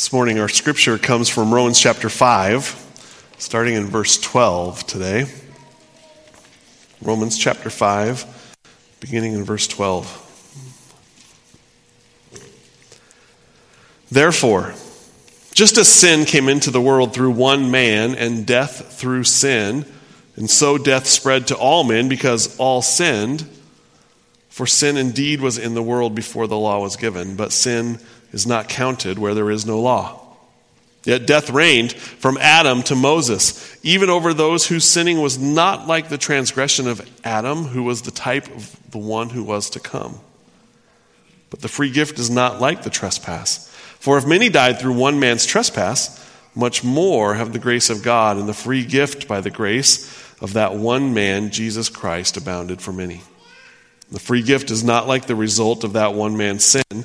This morning, our scripture comes from Romans chapter 5, starting in verse 12 today. Romans chapter 5, beginning in verse 12. Therefore, just as sin came into the world through one man, and death through sin, and so death spread to all men because all sinned. For sin indeed was in the world before the law was given, but sin is not counted where there is no law. Yet death reigned from Adam to Moses, even over those whose sinning was not like the transgression of Adam, who was the type of the one who was to come. But the free gift is not like the trespass. For if many died through one man's trespass, much more have the grace of God and the free gift by the grace of that one man, Jesus Christ, abounded for many. The free gift is not like the result of that one man's sin.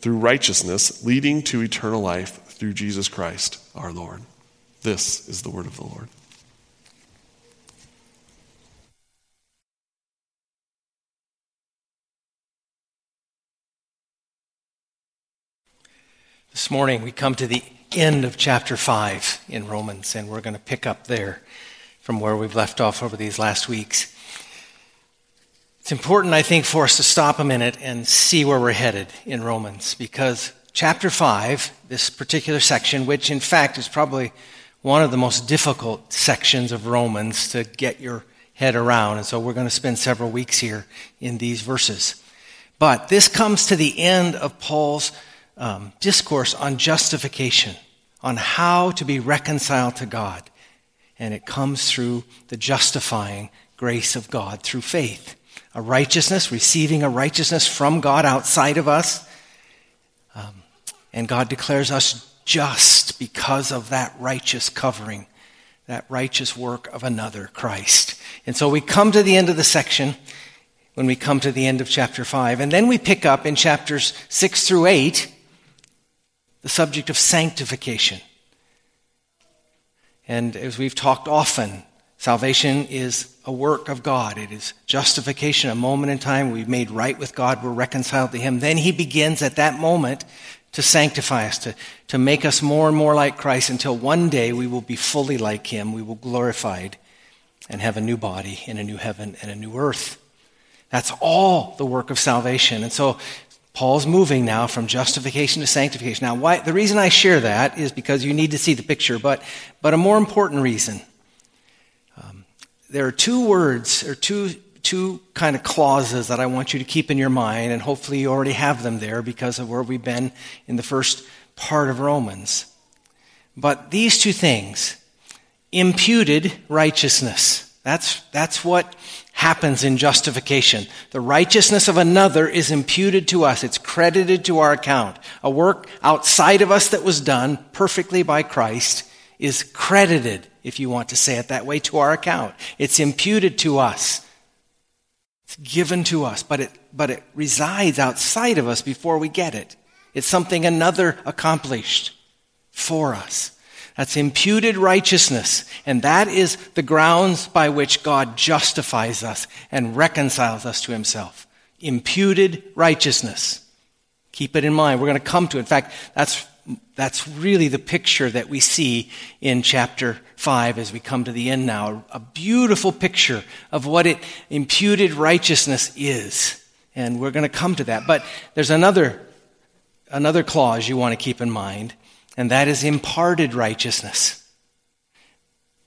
through righteousness, leading to eternal life through Jesus Christ our Lord. This is the word of the Lord. This morning we come to the end of chapter 5 in Romans, and we're going to pick up there from where we've left off over these last weeks. It's important, I think, for us to stop a minute and see where we're headed in Romans because chapter 5, this particular section, which in fact is probably one of the most difficult sections of Romans to get your head around. And so we're going to spend several weeks here in these verses. But this comes to the end of Paul's um, discourse on justification, on how to be reconciled to God. And it comes through the justifying grace of God through faith a righteousness, receiving a righteousness from God outside of us. Um, and God declares us just because of that righteous covering, that righteous work of another, Christ. And so we come to the end of the section when we come to the end of chapter 5. And then we pick up in chapters 6 through 8 the subject of sanctification. And as we've talked often, Salvation is a work of God. It is justification, a moment in time. We've made right with God. We're reconciled to Him. Then He begins at that moment to sanctify us, to, to make us more and more like Christ until one day we will be fully like Him. We will glorified and have a new body in a new heaven and a new earth. That's all the work of salvation. And so Paul's moving now from justification to sanctification. Now, why, the reason I share that is because you need to see the picture, but, but a more important reason there are two words or two two kind of clauses that I want you to keep in your mind, and hopefully you already have them there because of where we've been in the first part of Romans. But these two things, imputed righteousness. That's, that's what happens in justification. The righteousness of another is imputed to us. It's credited to our account. A work outside of us that was done perfectly by Christ is credited if you want to say it that way, to our account. It's imputed to us. It's given to us, but it, but it resides outside of us before we get it. It's something another accomplished for us. That's imputed righteousness. And that is the grounds by which God justifies us and reconciles us to himself. Imputed righteousness. Keep it in mind. We're going to come to it. In fact, that's that's really the picture that we see in chapter 5 as we come to the end now. A beautiful picture of what it imputed righteousness is. And we're going to come to that. But there's another, another clause you want to keep in mind, and that is imparted righteousness.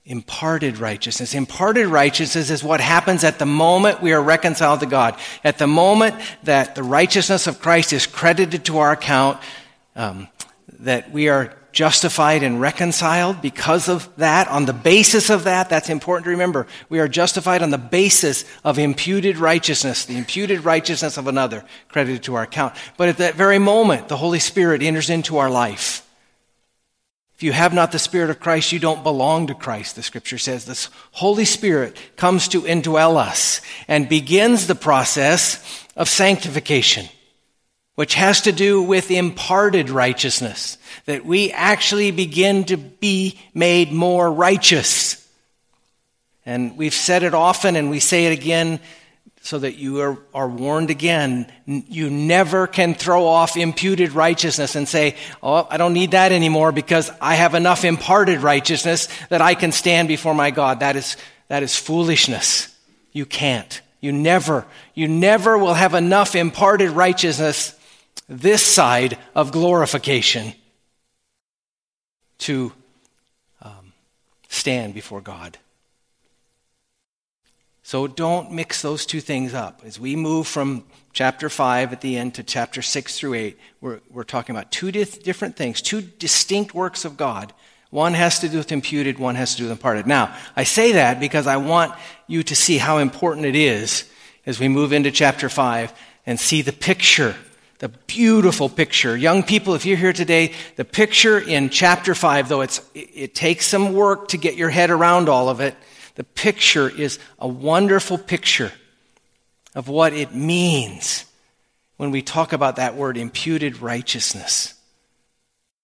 imparted righteousness. Imparted righteousness is what happens at the moment we are reconciled to God. At the moment that the righteousness of Christ is credited to our account, um, that we are justified and reconciled because of that, on the basis of that, that's important to remember. We are justified on the basis of imputed righteousness, the imputed righteousness of another credited to our account. But at that very moment, the Holy Spirit enters into our life. If you have not the Spirit of Christ, you don't belong to Christ, the scripture says. This Holy Spirit comes to indwell us and begins the process of sanctification, which has to do with imparted righteousness, that we actually begin to be made more righteous. And we've said it often and we say it again so that you are, are, warned again. You never can throw off imputed righteousness and say, Oh, I don't need that anymore because I have enough imparted righteousness that I can stand before my God. That is, that is foolishness. You can't. You never, you never will have enough imparted righteousness this side of glorification to um, stand before God. So don't mix those two things up. As we move from chapter 5 at the end to chapter 6 through 8, we're, we're talking about two different things, two distinct works of God. One has to do with imputed, one has to do with imparted. Now, I say that because I want you to see how important it is as we move into chapter 5 and see the picture, the beautiful picture. Young people, if you're here today, the picture in chapter 5, though it's, it takes some work to get your head around all of it, the picture is a wonderful picture of what it means when we talk about that word imputed righteousness.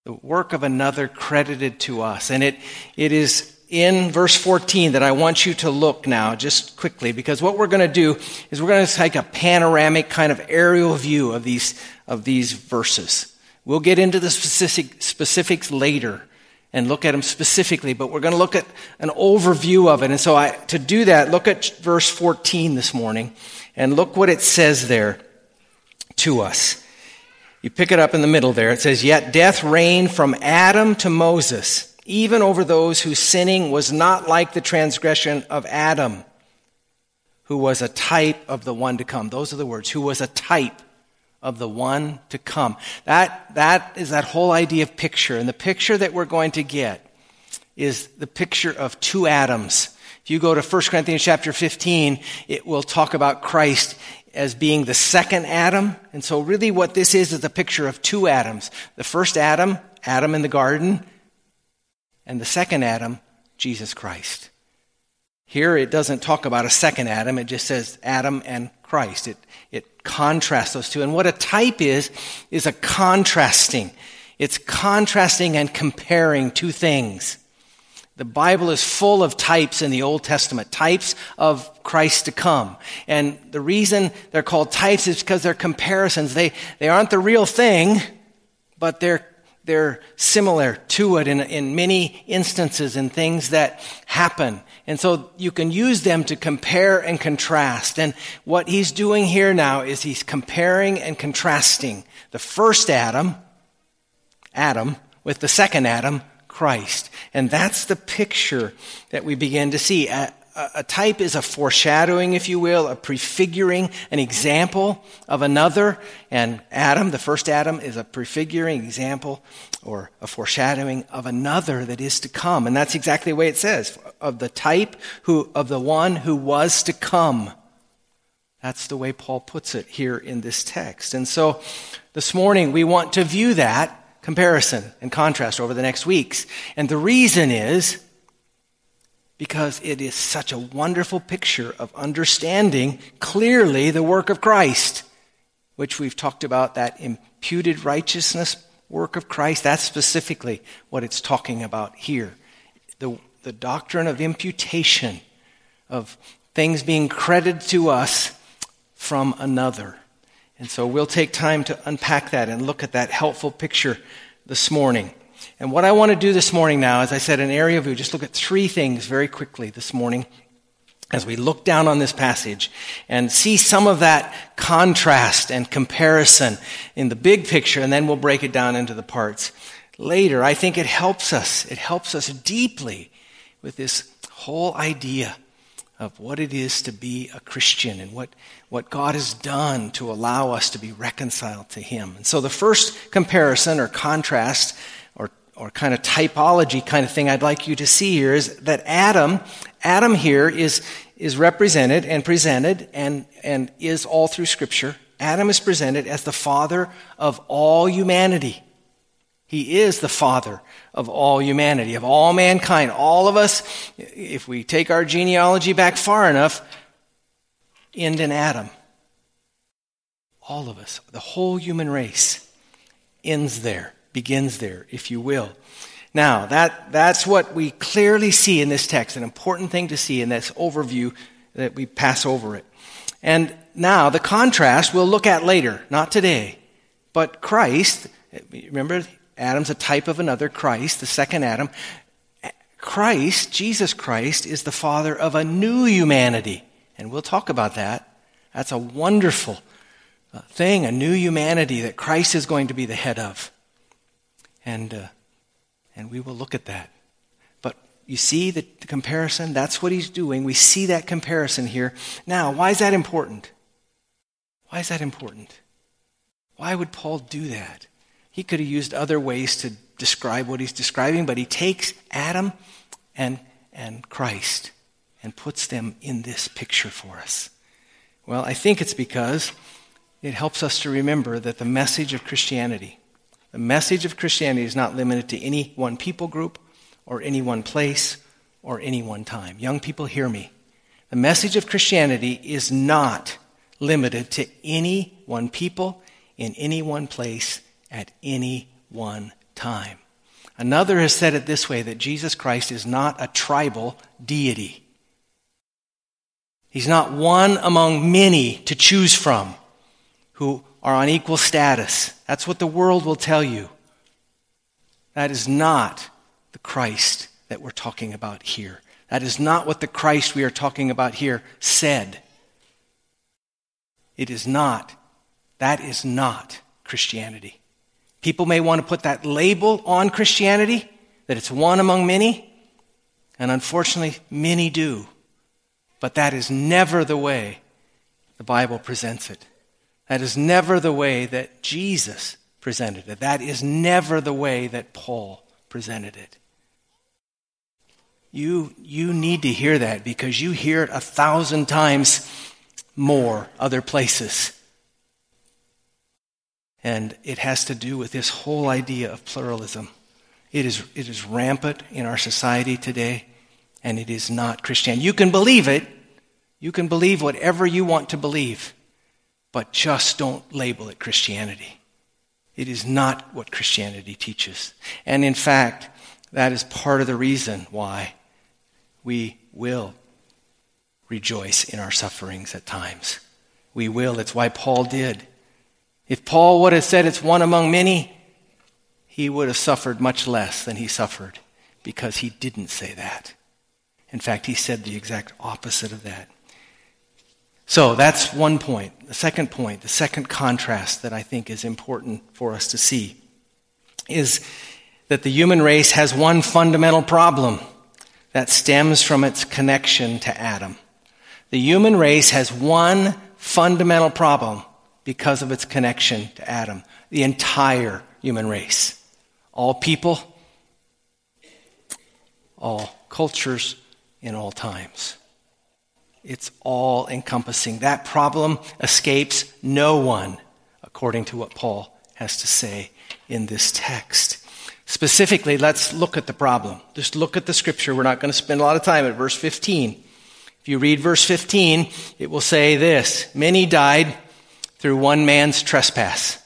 The work of another credited to us. And it, it is in verse 14 that I want you to look now, just quickly, because what we're going to do is we're going to take a panoramic kind of aerial view of these, of these verses. We'll get into the specific, specifics later and look at them specifically, but we're going to look at an overview of it. And so I, to do that, look at verse 14 this morning and look what it says there to us. You pick it up in the middle there. It says, Yet death reigned from Adam to Moses, even over those whose sinning was not like the transgression of Adam, who was a type of the one to come. Those are the words, who was a type of the one to come. That, that is that whole idea of picture. And the picture that we're going to get is the picture of two Adams. If you go to 1 Corinthians chapter 15, it will talk about Christ as being the second Adam. And so really what this is is a picture of two Adams. The first Adam, Adam in the garden, and the second Adam, Jesus Christ. Here it doesn't talk about a second Adam, it just says Adam and Christ. It, it contrasts those two. And what a type is, is a contrasting. It's contrasting and comparing two things. The Bible is full of types in the Old Testament, types of Christ to come. And the reason they're called types is because they're comparisons. They, they aren't the real thing, but they're they're similar to it in, in many instances in things that happen. And so you can use them to compare and contrast. And what he's doing here now is he's comparing and contrasting the first Adam, Adam, with the second Adam, Christ. And that's the picture that we begin to see a type is a foreshadowing, if you will, a prefiguring, an example of another. And Adam, the first Adam, is a prefiguring example or a foreshadowing of another that is to come. And that's exactly the way it says of the type who, of the one who was to come. That's the way Paul puts it here in this text. And so this morning we want to view that comparison and contrast over the next weeks. And the reason is because it is such a wonderful picture of understanding clearly the work of Christ, which we've talked about, that imputed righteousness work of Christ. That's specifically what it's talking about here. The, the doctrine of imputation, of things being credited to us from another. And so we'll take time to unpack that and look at that helpful picture this morning. And what I want to do this morning now, as I said, an area view, just look at three things very quickly this morning as we look down on this passage and see some of that contrast and comparison in the big picture, and then we'll break it down into the parts later. I think it helps us. It helps us deeply with this whole idea of what it is to be a Christian and what, what God has done to allow us to be reconciled to Him. And so the first comparison or contrast or, kind of typology kind of thing I'd like you to see here is that Adam, Adam here is, is represented and presented and, and is all through Scripture. Adam is presented as the father of all humanity. He is the father of all humanity, of all mankind. All of us, if we take our genealogy back far enough, end in Adam. All of us, the whole human race, ends there, begins there, if you will. Now, that, that's what we clearly see in this text, an important thing to see in this overview that we pass over it. And now, the contrast we'll look at later, not today. But Christ, remember, Adam's a type of another, Christ, the second Adam. Christ, Jesus Christ, is the father of a new humanity. And we'll talk about that. That's a wonderful uh, thing, a new humanity that Christ is going to be the head of. And, uh, and we will look at that. But you see the, the comparison? That's what he's doing. We see that comparison here. Now, why is that important? Why is that important? Why would Paul do that? He could have used other ways to describe what he's describing, but he takes Adam and, and Christ and puts them in this picture for us. Well, I think it's because it helps us to remember that the message of Christianity, the message of Christianity is not limited to any one people group or any one place or any one time. Young people, hear me. The message of Christianity is not limited to any one people in any one place at any one time. Another has said it this way that Jesus Christ is not a tribal deity. He's not one among many to choose from who are on equal status. That's what the world will tell you. That is not the Christ that we're talking about here. That is not what the Christ we are talking about here said. It is not. That is not Christianity. People may want to put that label on Christianity, that it's one among many, and unfortunately, many do. But that is never the way the Bible presents it. That is never the way that Jesus presented it. That is never the way that Paul presented it. You, you need to hear that because you hear it a thousand times more other places. And it has to do with this whole idea of pluralism. It is, it is rampant in our society today, and it is not Christian. You can believe it. You can believe whatever you want to believe, but just don't label it Christianity. It is not what Christianity teaches. And in fact, that is part of the reason why we will rejoice in our sufferings at times. We will. It's why Paul did. If Paul would have said it's one among many, he would have suffered much less than he suffered because he didn't say that. In fact, he said the exact opposite of that. So that's one point. The second point, the second contrast that I think is important for us to see is that the human race has one fundamental problem that stems from its connection to Adam. The human race has one fundamental problem because of its connection to Adam, the entire human race. All people, all cultures, in all times. It's all encompassing. That problem escapes no one, according to what Paul has to say in this text. Specifically, let's look at the problem. Just look at the scripture. We're not going to spend a lot of time at verse 15. If you read verse 15, it will say this Many died through one man's trespass.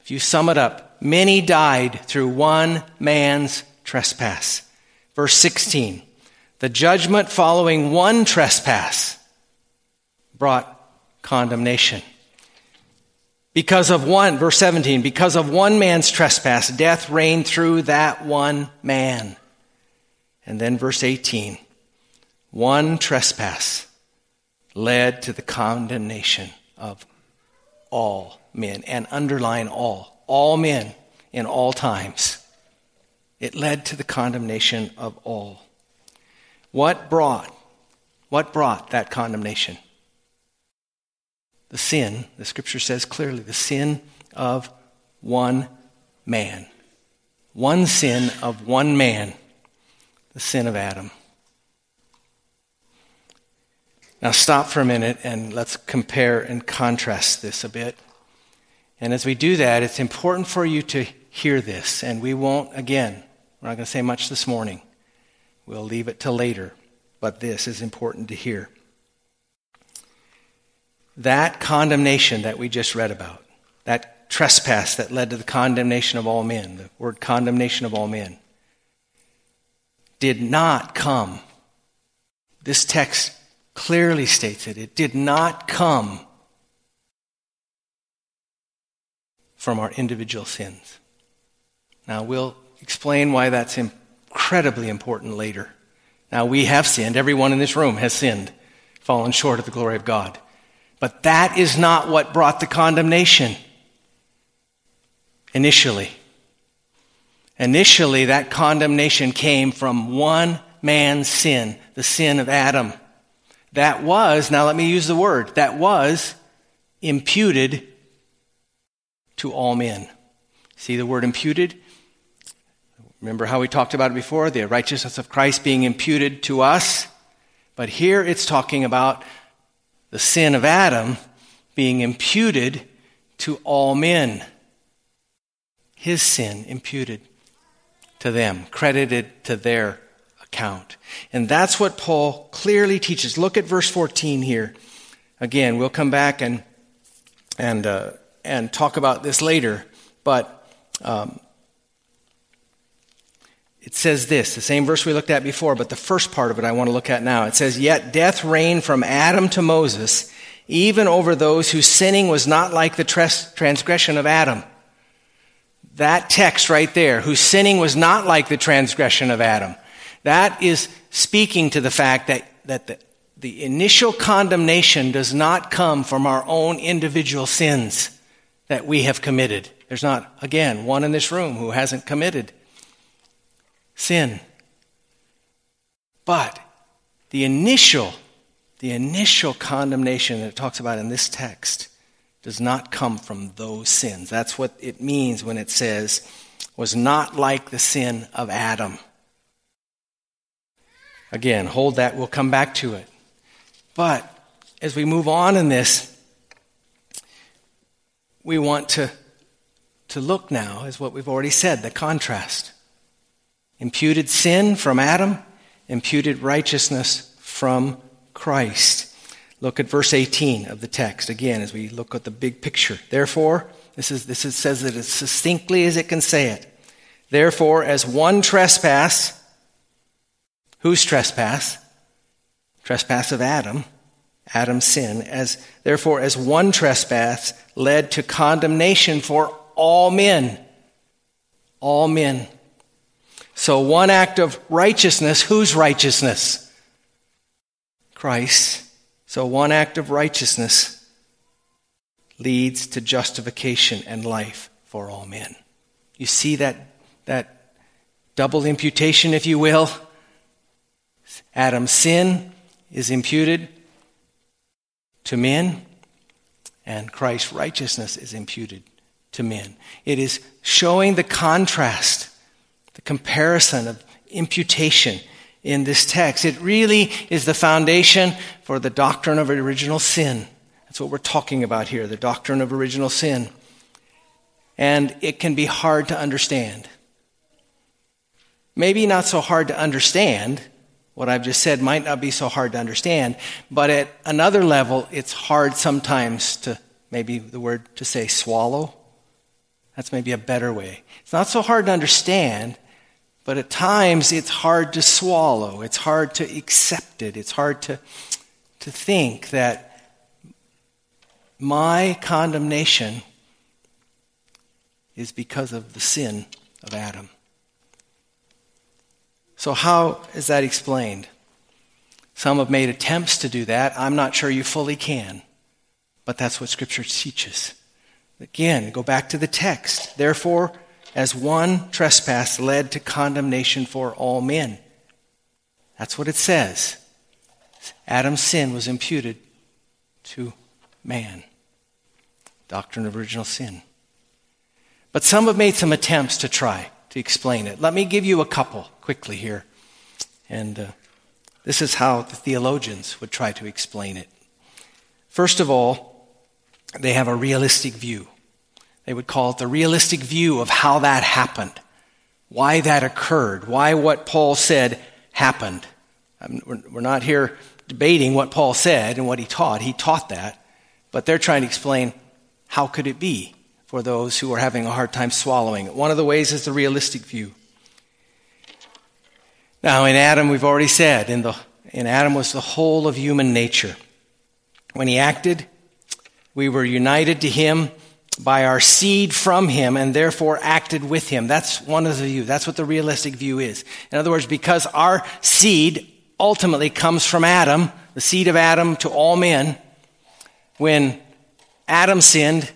If you sum it up, many died through one man's trespass. Verse 16, the judgment following one trespass brought condemnation. Because of one, verse 17, because of one man's trespass, death reigned through that one man. And then verse 18, one trespass led to the condemnation of all men, and underline all, all men in all times. It led to the condemnation of all. What brought? What brought that condemnation? The sin, the scripture says clearly, the sin of one man. One sin of one man, the sin of Adam. Now, stop for a minute and let's compare and contrast this a bit. And as we do that, it's important for you to hear this. And we won't, again, we're not going to say much this morning. We'll leave it till later. But this is important to hear. That condemnation that we just read about, that trespass that led to the condemnation of all men, the word condemnation of all men, did not come. This text clearly states it. It did not come from our individual sins. Now, we'll explain why that's incredibly important later. Now, we have sinned. Everyone in this room has sinned, fallen short of the glory of God. But that is not what brought the condemnation initially. Initially, that condemnation came from one man's sin, the sin of Adam that was, now let me use the word, that was imputed to all men. See the word imputed? Remember how we talked about it before? The righteousness of Christ being imputed to us. But here it's talking about the sin of Adam being imputed to all men. His sin imputed to them, credited to their account. And that's what Paul clearly teaches. Look at verse 14 here. Again, we'll come back and, and, uh, and talk about this later. But um, it says this, the same verse we looked at before, but the first part of it I want to look at now. It says, Yet death reigned from Adam to Moses, even over those whose sinning was not like the transgression of Adam. That text right there, whose sinning was not like the transgression of Adam. That is speaking to the fact that, that the, the initial condemnation does not come from our own individual sins that we have committed. There's not, again, one in this room who hasn't committed sin. But the initial, the initial condemnation that it talks about in this text does not come from those sins. That's what it means when it says, was not like the sin of Adam. Again, hold that. We'll come back to it. But as we move on in this, we want to, to look now, as what we've already said, the contrast. Imputed sin from Adam, imputed righteousness from Christ. Look at verse 18 of the text again as we look at the big picture. Therefore, this, is, this is, says it as succinctly as it can say it. Therefore, as one trespass Whose trespass? Trespass of Adam, Adam's sin, as therefore as one trespass led to condemnation for all men. All men. So one act of righteousness, whose righteousness? Christ. So one act of righteousness leads to justification and life for all men. You see that, that double imputation, if you will? Adam's sin is imputed to men, and Christ's righteousness is imputed to men. It is showing the contrast, the comparison of imputation in this text. It really is the foundation for the doctrine of original sin. That's what we're talking about here, the doctrine of original sin. And it can be hard to understand. Maybe not so hard to understand what I've just said might not be so hard to understand, but at another level, it's hard sometimes to, maybe the word to say swallow. That's maybe a better way. It's not so hard to understand, but at times it's hard to swallow. It's hard to accept it. It's hard to, to think that my condemnation is because of the sin of Adam. So, how is that explained? Some have made attempts to do that. I'm not sure you fully can, but that's what Scripture teaches. Again, go back to the text. Therefore, as one trespass led to condemnation for all men. That's what it says. Adam's sin was imputed to man. Doctrine of original sin. But some have made some attempts to try to explain it. Let me give you a couple quickly here. And uh, this is how the theologians would try to explain it. First of all, they have a realistic view. They would call it the realistic view of how that happened, why that occurred, why what Paul said happened. We're not here debating what Paul said and what he taught. He taught that. But they're trying to explain how could it be for those who are having a hard time swallowing it. One of the ways is the realistic view. Now, in Adam, we've already said, in, the, in Adam was the whole of human nature. When he acted, we were united to him by our seed from him and therefore acted with him. That's one of the view. That's what the realistic view is. In other words, because our seed ultimately comes from Adam, the seed of Adam to all men, when Adam sinned,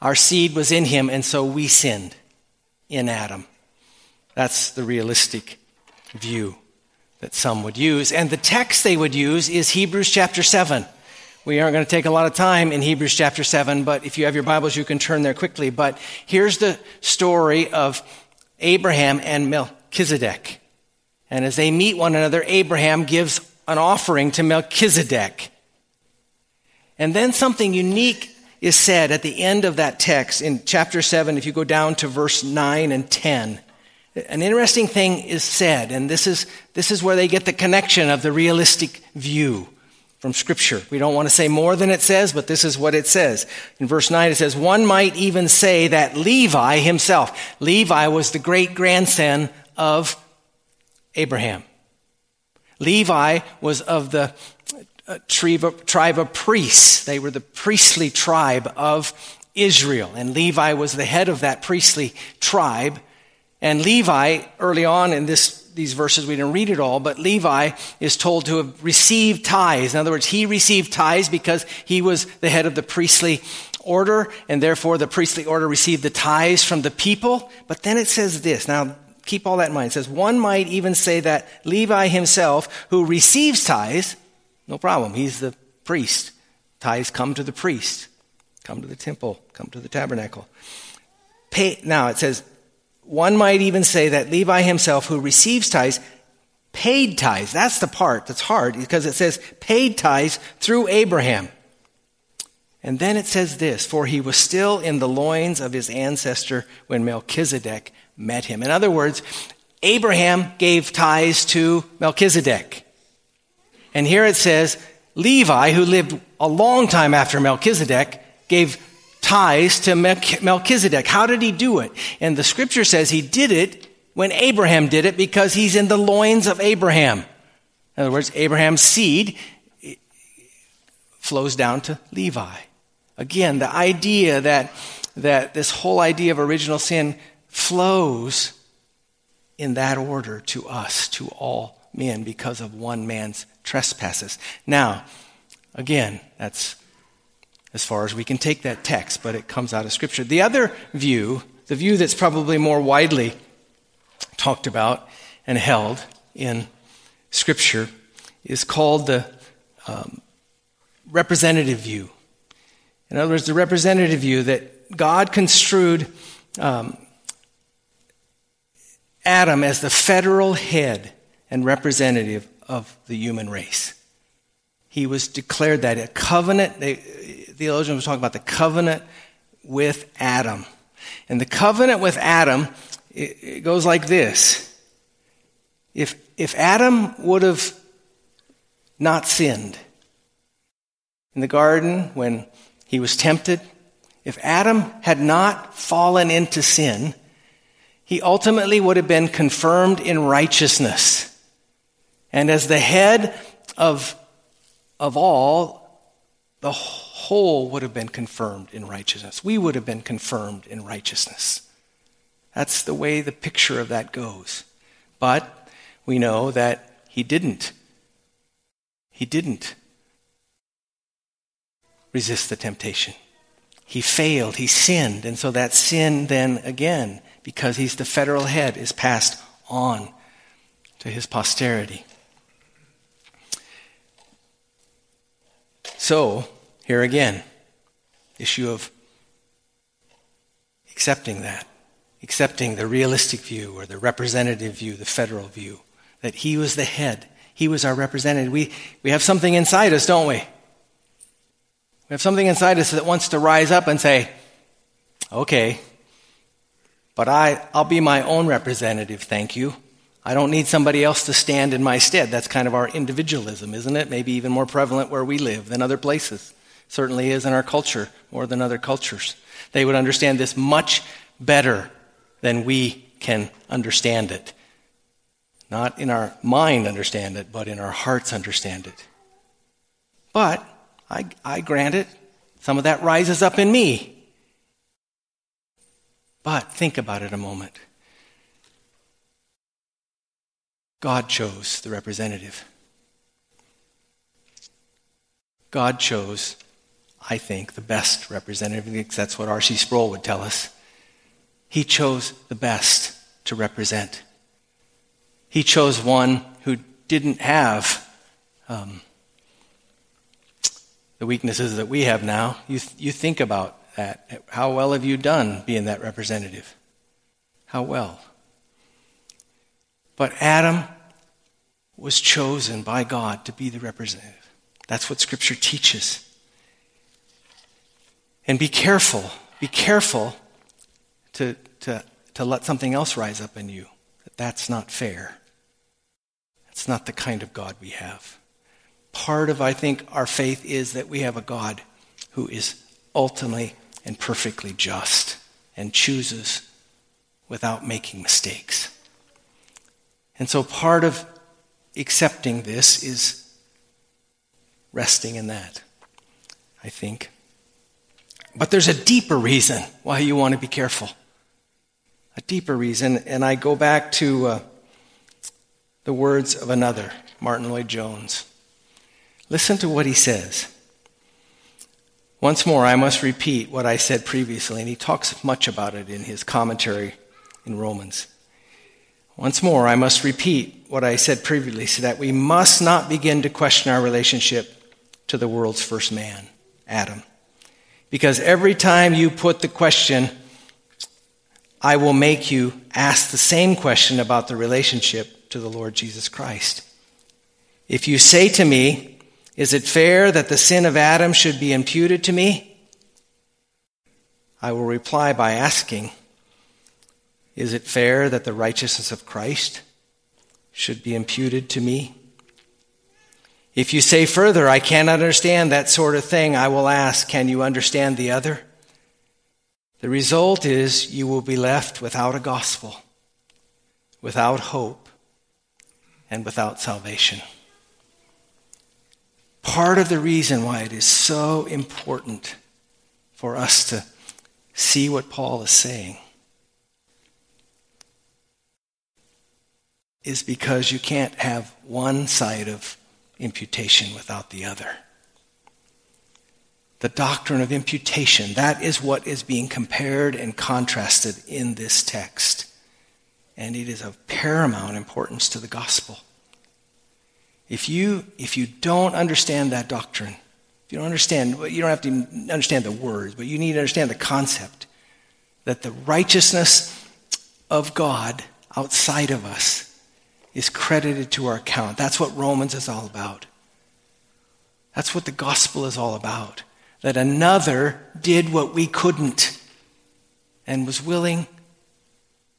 our seed was in him, and so we sinned in Adam. That's the realistic view that some would use. And the text they would use is Hebrews chapter 7. We aren't going to take a lot of time in Hebrews chapter 7, but if you have your Bibles, you can turn there quickly. But here's the story of Abraham and Melchizedek. And as they meet one another, Abraham gives an offering to Melchizedek. And then something unique is said at the end of that text in chapter 7, if you go down to verse 9 and 10. An interesting thing is said, and this is, this is where they get the connection of the realistic view from Scripture. We don't want to say more than it says, but this is what it says. In verse 9, it says, One might even say that Levi himself, Levi was the great grandson of Abraham. Levi was of the uh, tribe of priests. They were the priestly tribe of Israel. And Levi was the head of that priestly tribe. And Levi, early on in this these verses, we didn't read it all, but Levi is told to have received tithes. In other words, he received tithes because he was the head of the priestly order, and therefore the priestly order received the tithes from the people. But then it says this. Now, keep all that in mind. It says, one might even say that Levi himself, who receives tithes, no problem, he's the priest. Tithes come to the priest, come to the temple, come to the tabernacle. Pay, now it says, one might even say that Levi himself, who receives tithes, paid tithes. That's the part that's hard because it says paid tithes through Abraham. And then it says this For he was still in the loins of his ancestor when Melchizedek met him. In other words, Abraham gave tithes to Melchizedek. And here it says Levi, who lived a long time after Melchizedek, gave tithes to Melchizedek. How did he do it? And the scripture says he did it when Abraham did it because he's in the loins of Abraham. In other words, Abraham's seed flows down to Levi. Again, the idea that, that this whole idea of original sin flows in that order to us, to all men, because of one man's trespasses. Now, again, that's as far as we can take that text, but it comes out of Scripture. The other view, the view that's probably more widely talked about and held in Scripture, is called the um, representative view. In other words, the representative view that God construed um, Adam as the federal head and representative of the human race. He was declared that a covenant, theologian was talking about the covenant with Adam. And the covenant with Adam, it, it goes like this. If, if Adam would have not sinned in the garden when he was tempted, if Adam had not fallen into sin, he ultimately would have been confirmed in righteousness. And as the head of, of all, the whole would have been confirmed in righteousness. We would have been confirmed in righteousness. That's the way the picture of that goes. But we know that he didn't. He didn't resist the temptation. He failed. He sinned. And so that sin then again, because he's the federal head, is passed on to his posterity. So, here again, issue of accepting that, accepting the realistic view or the representative view, the federal view, that he was the head, he was our representative. We, we have something inside us, don't we? We have something inside us that wants to rise up and say, okay, but I, I'll be my own representative, thank you. I don't need somebody else to stand in my stead. That's kind of our individualism, isn't it? Maybe even more prevalent where we live than other places. Certainly is in our culture more than other cultures. They would understand this much better than we can understand it. Not in our mind understand it, but in our hearts understand it. But I, I grant it, some of that rises up in me. But think about it a moment. God chose the representative. God chose, I think, the best representative, because that's what R.C. Sproul would tell us. He chose the best to represent. He chose one who didn't have um, the weaknesses that we have now. You, th- you think about that. How well have you done being that representative? How well? But Adam was chosen by God to be the representative. That's what Scripture teaches. And be careful, be careful to, to, to let something else rise up in you. That's not fair. That's not the kind of God we have. Part of, I think, our faith is that we have a God who is ultimately and perfectly just and chooses without making mistakes. And so part of accepting this is resting in that, I think. But there's a deeper reason why you want to be careful. A deeper reason, and I go back to uh, the words of another, Martyn Lloyd-Jones. Listen to what he says. Once more, I must repeat what I said previously, and he talks much about it in his commentary in Romans. Once more, I must repeat what I said previously so that we must not begin to question our relationship to the world's first man, Adam. Because every time you put the question, I will make you ask the same question about the relationship to the Lord Jesus Christ. If you say to me, is it fair that the sin of Adam should be imputed to me? I will reply by asking, Is it fair that the righteousness of Christ should be imputed to me? If you say further, I can't understand that sort of thing, I will ask, Can you understand the other? The result is you will be left without a gospel, without hope, and without salvation. Part of the reason why it is so important for us to see what Paul is saying is because you can't have one side of imputation without the other. The doctrine of imputation, that is what is being compared and contrasted in this text. And it is of paramount importance to the gospel. If you, if you don't understand that doctrine, if you don't understand, you don't have to understand the words, but you need to understand the concept that the righteousness of God outside of us is credited to our account. That's what Romans is all about. That's what the gospel is all about. That another did what we couldn't and was willing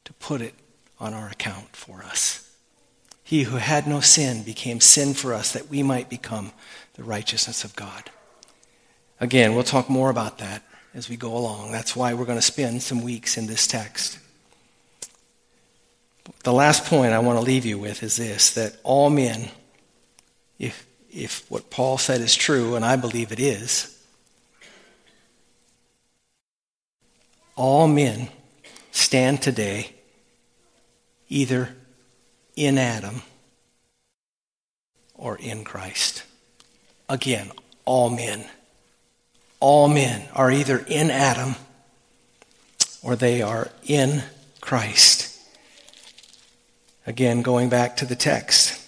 to put it on our account for us. He who had no sin became sin for us that we might become the righteousness of God. Again, we'll talk more about that as we go along. That's why we're going to spend some weeks in this text. The last point I want to leave you with is this that all men, if, if what Paul said is true, and I believe it is, all men stand today either in Adam or in Christ. Again, all men. All men are either in Adam or they are in Christ. Again, going back to the text.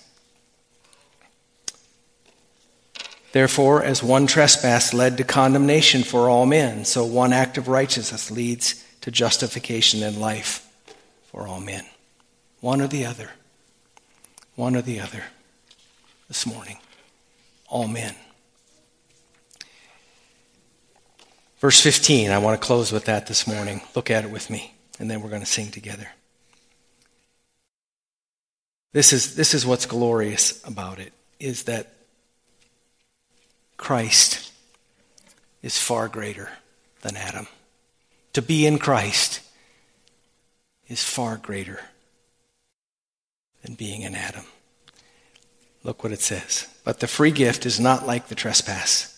Therefore, as one trespass led to condemnation for all men, so one act of righteousness leads to justification and life for all men. One or the other. One or the other this morning. All men. Verse 15, I want to close with that this morning. Look at it with me, and then we're going to sing together. This is, this is what's glorious about it, is that Christ is far greater than Adam. To be in Christ is far greater than being in Adam. Look what it says. But the free gift is not like the trespass.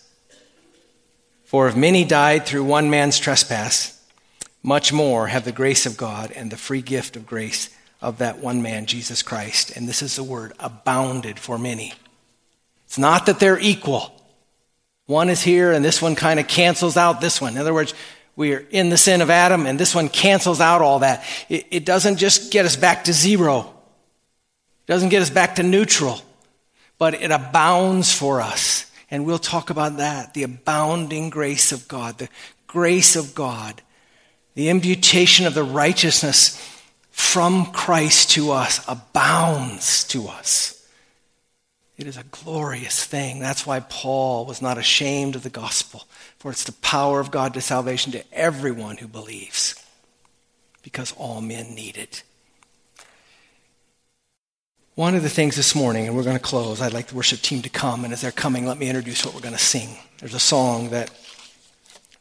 For if many died through one man's trespass, much more have the grace of God and the free gift of grace of that one man, Jesus Christ. And this is the word abounded for many. It's not that they're equal. One is here and this one kind of cancels out this one. In other words, we are in the sin of Adam and this one cancels out all that. It, it doesn't just get us back to zero. It doesn't get us back to neutral, but it abounds for us. And we'll talk about that. The abounding grace of God, the grace of God, the imputation of the righteousness from Christ to us abounds to us. It is a glorious thing. That's why Paul was not ashamed of the gospel, for it's the power of God to salvation to everyone who believes, because all men need it. One of the things this morning, and we're going to close, I'd like the worship team to come, and as they're coming, let me introduce what we're going to sing. There's a song that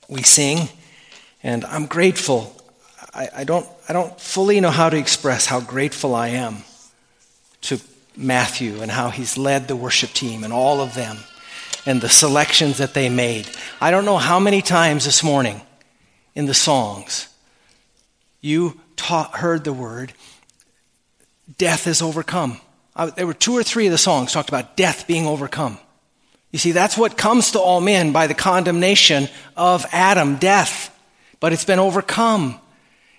we sing, and I'm grateful. I, I don't, I don't fully know how to express how grateful I am to Matthew and how he's led the worship team and all of them and the selections that they made. I don't know how many times this morning in the songs you taught, heard the word death is overcome. Uh, there were two or three of the songs talked about death being overcome. You see, that's what comes to all men by the condemnation of Adam, death. But it's been overcome.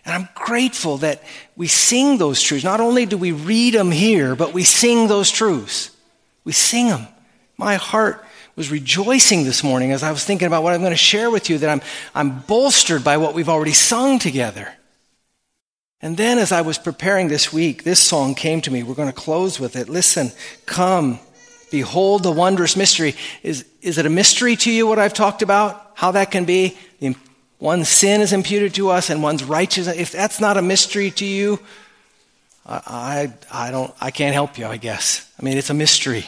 And I'm grateful that we sing those truths. Not only do we read them here, but we sing those truths. We sing them. My heart was rejoicing this morning as I was thinking about what I'm going to share with you, that I'm, I'm bolstered by what we've already sung together. And then as I was preparing this week, this song came to me. We're going to close with it. Listen, come, behold the wondrous mystery. Is, is it a mystery to you what I've talked about? How that can be? The One's sin is imputed to us and one's righteousness. If that's not a mystery to you, I, I, I, don't, I can't help you, I guess. I mean, it's a mystery.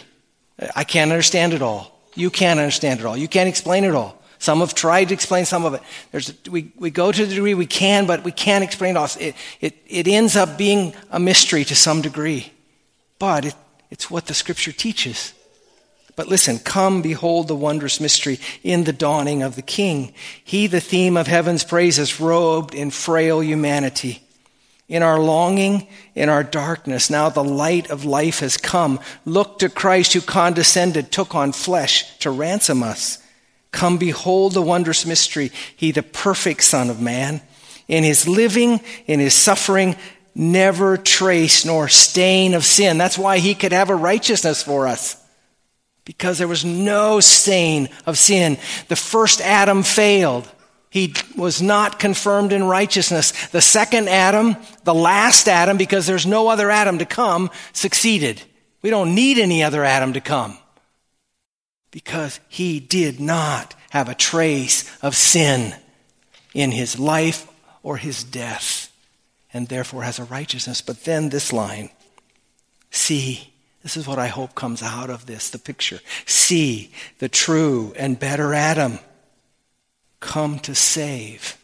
I can't understand it all. You can't understand it all. You can't explain it all. Some have tried to explain some of it. There's, we, we go to the degree we can, but we can't explain it all. It, it, it ends up being a mystery to some degree. But it, it's what the scripture teaches. But listen, come behold the wondrous mystery in the dawning of the King. He, the theme of heaven's praises, robed in frail humanity. In our longing, in our darkness, now the light of life has come. Look to Christ who condescended, took on flesh to ransom us. Come behold the wondrous mystery. He, the perfect Son of Man. In his living, in his suffering, never trace nor stain of sin. That's why he could have a righteousness for us because there was no stain of sin. The first Adam failed. He was not confirmed in righteousness. The second Adam, the last Adam, because there's no other Adam to come, succeeded. We don't need any other Adam to come because he did not have a trace of sin in his life or his death and therefore has a righteousness. But then this line, see, this is what I hope comes out of this the picture. See the true and better Adam come to save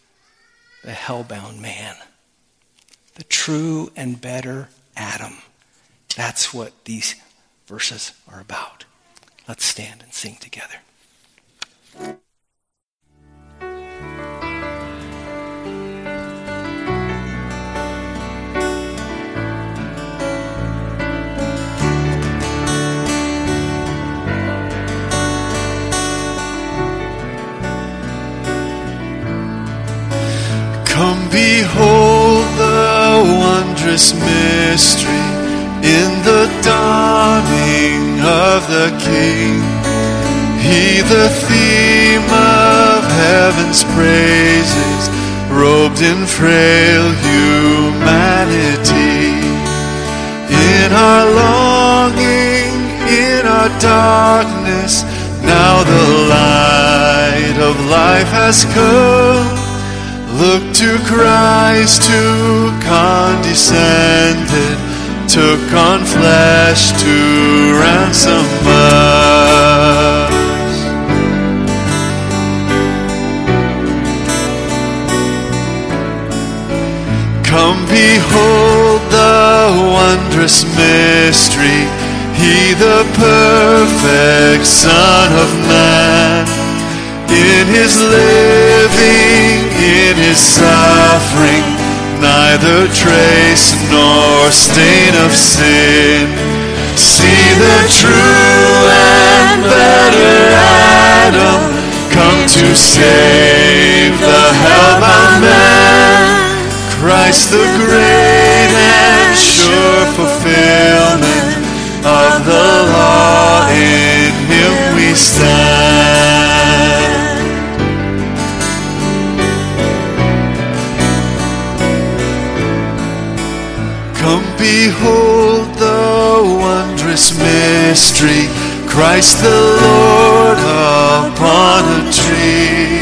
the hellbound man. The true and better Adam. That's what these verses are about. Let's stand and sing together. Come behold the wondrous mystery in the dawning of the King. He, the theme of heaven's praises, robed in frail humanity. In our longing, in our darkness, now the light of life has come. Look to Christ who condescended, took on flesh to ransom us. Come behold the wondrous mystery, He the perfect Son of Man. In His living, in His suffering, neither trace nor stain of sin. See the true and better Adam come to save the hellbound man. Christ the great and sure fulfillment behold the wondrous mystery, Christ the Lord upon a tree.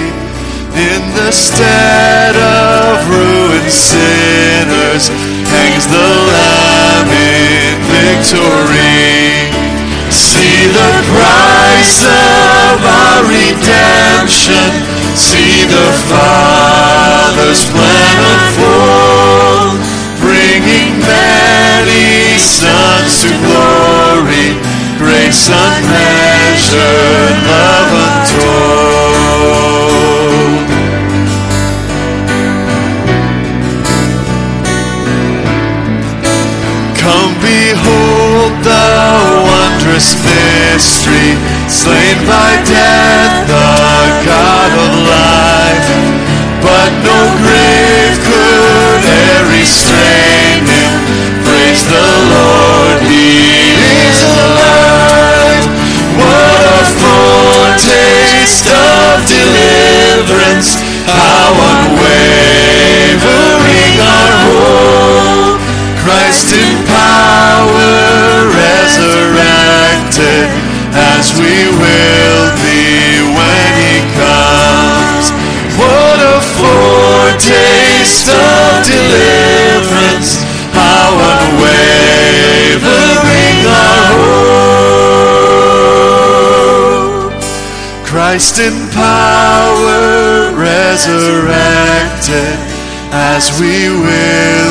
In the stead of ruined sinners hangs the Lamb in victory. See the price of our redemption. See the Father's plan unfold, sons to glory, grace unmeasured, love untold. Come behold the wondrous mystery, slain by death, Christ in power resurrected, as we will